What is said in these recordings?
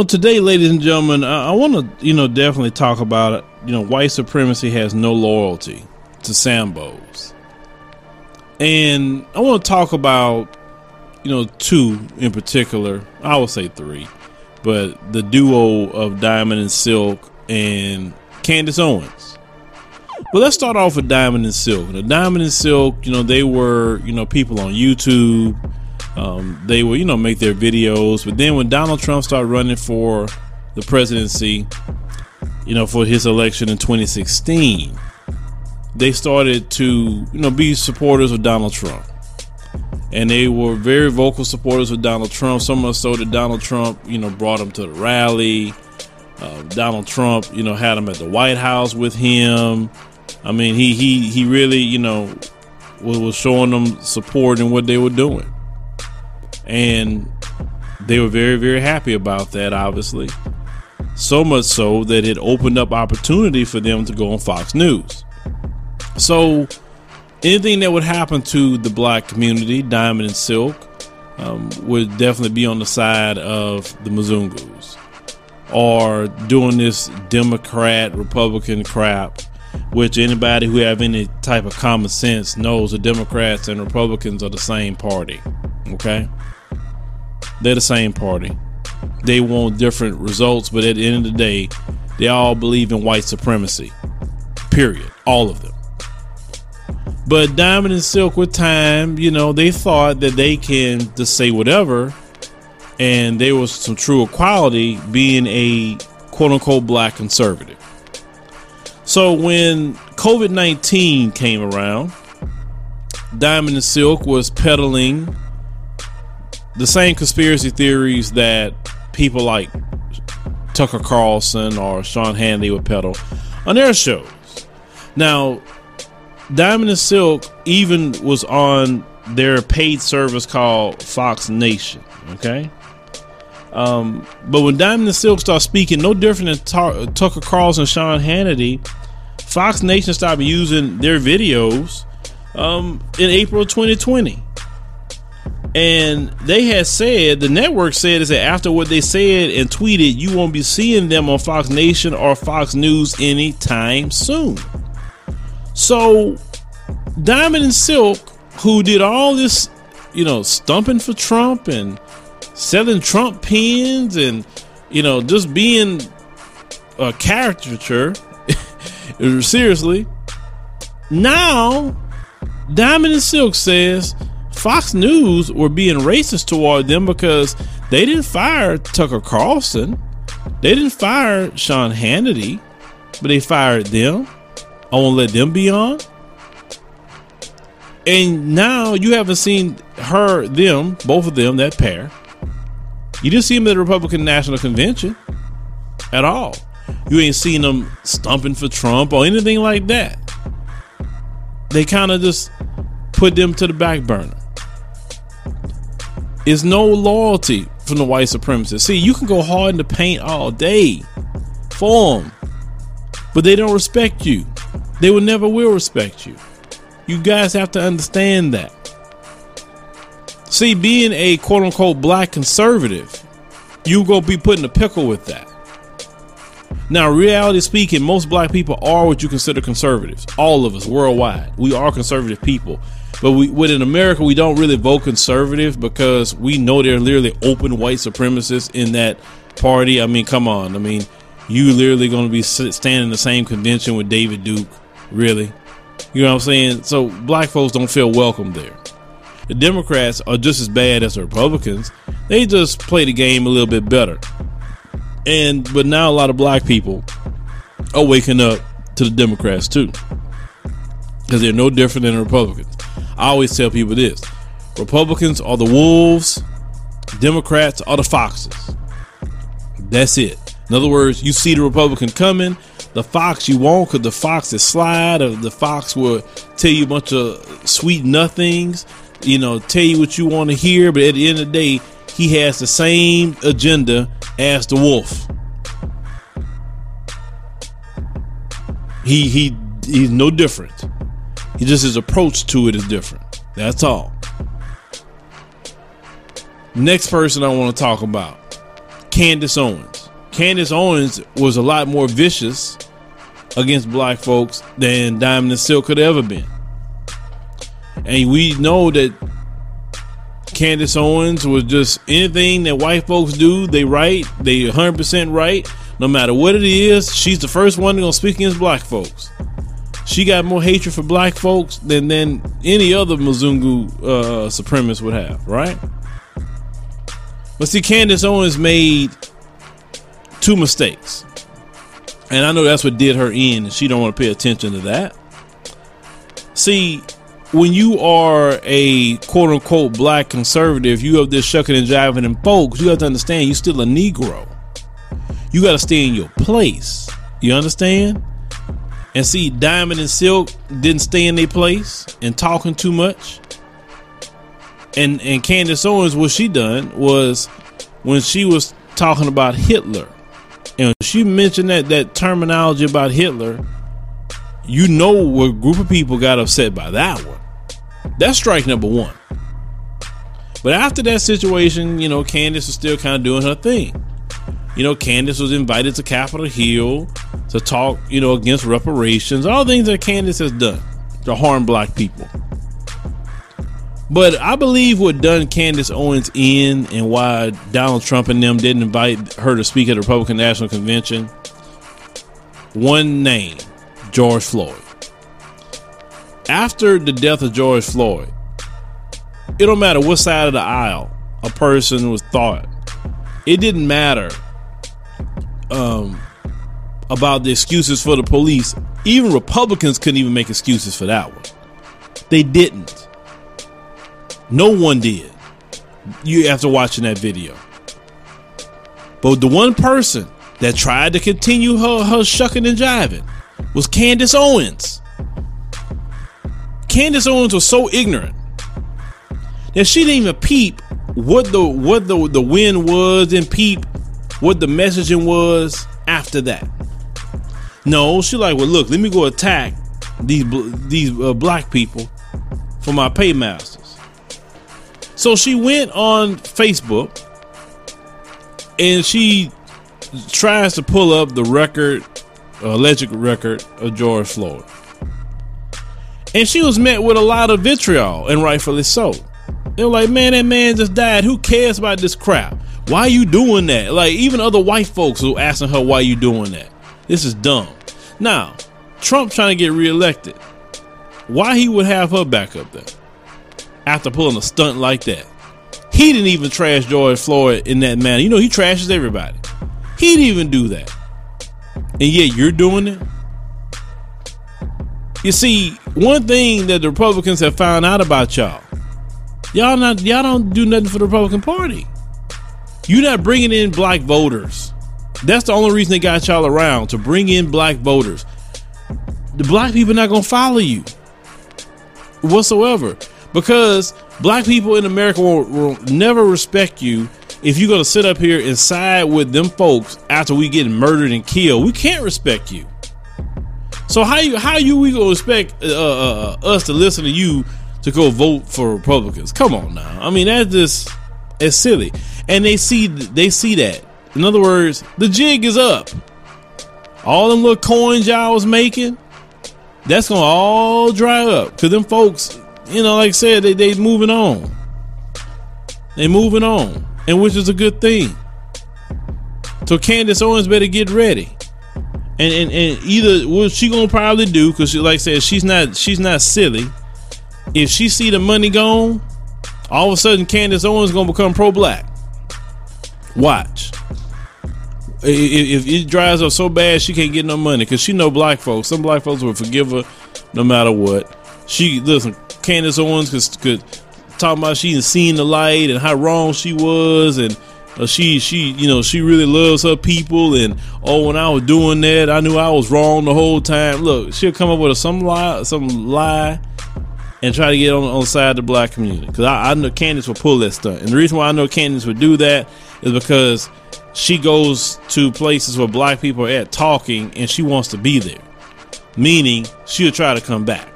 So today, ladies and gentlemen, I, I want to, you know, definitely talk about it. You know, white supremacy has no loyalty to Sambos. And I want to talk about, you know, two in particular. I would say three, but the duo of Diamond and Silk and Candace Owens. But let's start off with Diamond and Silk. The Diamond and Silk, you know, they were, you know, people on YouTube um, they will, you know, make their videos. But then when Donald Trump started running for the presidency, you know, for his election in 2016, they started to, you know, be supporters of Donald Trump. And they were very vocal supporters of Donald Trump, so much so that Donald Trump, you know, brought them to the rally. Uh, Donald Trump, you know, had them at the White House with him. I mean, he he he really, you know, was, was showing them support in what they were doing and they were very very happy about that obviously. So much so that it opened up opportunity for them to go on fox news. So anything that would happen to the black community diamond and silk um, would definitely be on the side of the Mzungus. Or doing this democrat republican crap which anybody who have any type of common sense knows the democrats and republicans are the same party okay they're the same party. They want different results, but at the end of the day, they all believe in white supremacy. Period. All of them. But Diamond and Silk, with time, you know, they thought that they can just say whatever, and there was some true equality being a quote unquote black conservative. So when COVID 19 came around, Diamond and Silk was peddling the same conspiracy theories that people like Tucker Carlson or Sean Hannity would peddle on their shows. Now, Diamond and Silk even was on their paid service called Fox Nation. Okay. Um, but when Diamond and Silk started speaking, no different than Tar- Tucker Carlson, and Sean Hannity, Fox Nation stopped using their videos um, in April 2020. And they had said, the network said, is that after what they said and tweeted, you won't be seeing them on Fox Nation or Fox News anytime soon. So, Diamond and Silk, who did all this, you know, stumping for Trump and selling Trump pins and, you know, just being a caricature, seriously, now Diamond and Silk says, Fox News were being racist toward them because they didn't fire Tucker Carlson. They didn't fire Sean Hannity, but they fired them. I won't let them be on. And now you haven't seen her, them, both of them, that pair. You didn't see them at the Republican National Convention at all. You ain't seen them stumping for Trump or anything like that. They kind of just put them to the back burner is no loyalty from the white supremacists. See, you can go hard in the paint all day for them, but they don't respect you. They will never will respect you. You guys have to understand that. See, being a quote unquote black conservative, you go be put in a pickle with that. Now, reality speaking, most black people are what you consider conservatives. All of us worldwide, we are conservative people. But we, within America, we don't really vote conservative because we know they're literally open white supremacists in that party. I mean, come on. I mean, you literally going to be standing in the same convention with David Duke, really? You know what I'm saying? So black folks don't feel welcome there. The Democrats are just as bad as the Republicans. They just play the game a little bit better. And but now a lot of black people are waking up to the Democrats too. Because they're no different than the Republicans. I always tell people this Republicans are the wolves, Democrats are the foxes. That's it. In other words, you see the Republican coming, the fox you won't because the fox is slide, or the fox will tell you a bunch of sweet nothings, you know, tell you what you want to hear, but at the end of the day, he has the same agenda as the wolf. He he he's no different. He just his approach to it is different. That's all. Next person I want to talk about Candace Owens. Candace Owens was a lot more vicious against black folks than Diamond and Silk could have ever been. And we know that Candace Owens was just anything that white folks do, they right, they 100% right. No matter what it is, she's the first one to gonna speak against black folks. She got more hatred for black folks than than any other Mzungu uh, supremacist would have, right? But see, Candace Owens made two mistakes. And I know that's what did her in, and she don't want to pay attention to that. See, when you are a quote unquote black conservative, you have this shucking and jiving and folks, you have to understand you're still a Negro. You got to stay in your place. You understand? And see, Diamond and Silk didn't stay in their place and talking too much. And and Candace Owens, what she done was when she was talking about Hitler, and she mentioned that that terminology about Hitler, you know what group of people got upset by that one. That's strike number one. But after that situation, you know, Candace was still kind of doing her thing. You know, Candace was invited to Capitol Hill to talk, you know, against reparations, all things that Candace has done to harm black people. But I believe what done Candace Owens in and why Donald Trump and them didn't invite her to speak at the Republican National Convention. One name, George Floyd after the death of George Floyd, it don't matter what side of the aisle a person was thought. It didn't matter um, about the excuses for the police. Even Republicans couldn't even make excuses for that one. They didn't. No one did. You after watching that video. But the one person that tried to continue her, her shucking and jiving was Candace Owens. Candace Owens was so ignorant that she didn't even peep what the what the the win was and peep what the messaging was after that. No, she like, well, look, let me go attack these these uh, black people for my paymasters. So she went on Facebook and she tries to pull up the record, uh, alleged record of George Floyd. And she was met with a lot of vitriol, and rightfully so. They were like, man, that man just died. Who cares about this crap? Why you doing that? Like, even other white folks were asking her, why you doing that? This is dumb. Now, Trump trying to get reelected. Why he would have her back up there after pulling a stunt like that? He didn't even trash George Floyd in that manner. You know, he trashes everybody. He didn't even do that. And yet you're doing it? You see, one thing that the Republicans have found out about y'all, y'all not y'all don't do nothing for the Republican Party. You're not bringing in black voters. That's the only reason they got y'all around to bring in black voters. The black people not gonna follow you whatsoever because black people in America will, will never respect you if you're gonna sit up here and side with them folks after we get murdered and killed. We can't respect you. So how you how you we gonna expect uh, uh, uh, us to listen to you to go vote for Republicans? Come on now. I mean that's just it's silly. And they see they see that. In other words, the jig is up. All them little coins y'all was making, that's gonna all dry up. Cause them folks, you know, like I said, they they moving on. They moving on, and which is a good thing. So Candace Owens better get ready and and, and either what she gonna probably do because like I said she's not she's not silly. If she see the money gone, all of a sudden Candace Owens gonna become pro black. Watch. If, it dries up so bad she can't get no money because she know black folks. Some black folks will forgive her no matter what. She listen. Candace Owens could, could talk about she seen the light and how wrong she was and uh, she she you know she really loves her people and oh when I was doing that I knew I was wrong the whole time. Look, she'll come up with a, some lie some lie and try to get on, on the side of the black community because I, I know Candace will pull that stunt. And the reason why I know Candace would do that is because she goes to places where black people are at talking and she wants to be there. Meaning she'll try to come back.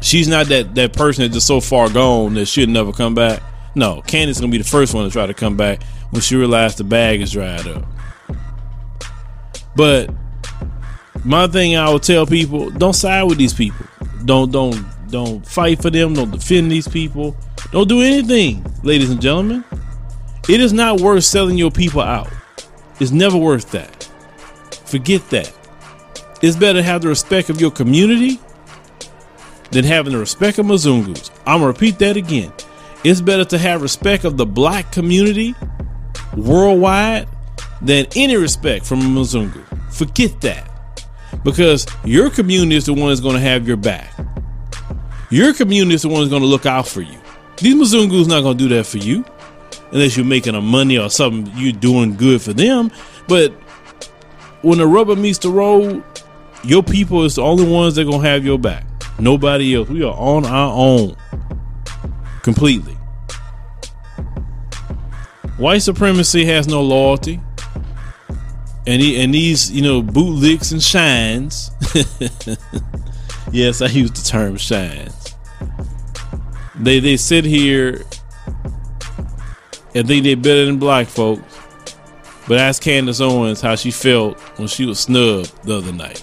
She's not that that person that's just so far gone that she'll never come back. No, Candace gonna be the first one to try to come back when she realized the bag is dried up. But my thing I would tell people, don't side with these people. Don't don't don't fight for them, don't defend these people. Don't do anything, ladies and gentlemen. It is not worth selling your people out. It's never worth that. Forget that. It's better to have the respect of your community than having the respect of Mzungus. I'm gonna repeat that again. It's better to have respect of the black community worldwide than any respect from a Mzungu. Forget that. Because your community is the one that's going to have your back. Your community is the one that's going to look out for you. These Mzungus not going to do that for you unless you're making a money or something you're doing good for them. But when the rubber meets the road, your people is the only ones that to have your back. Nobody else. We are on our own completely. White supremacy has no loyalty. And he, and these, you know, bootlicks and shines. yes, I use the term shines. They they sit here and think they're better than black folks. But ask Candace Owens how she felt when she was snubbed the other night.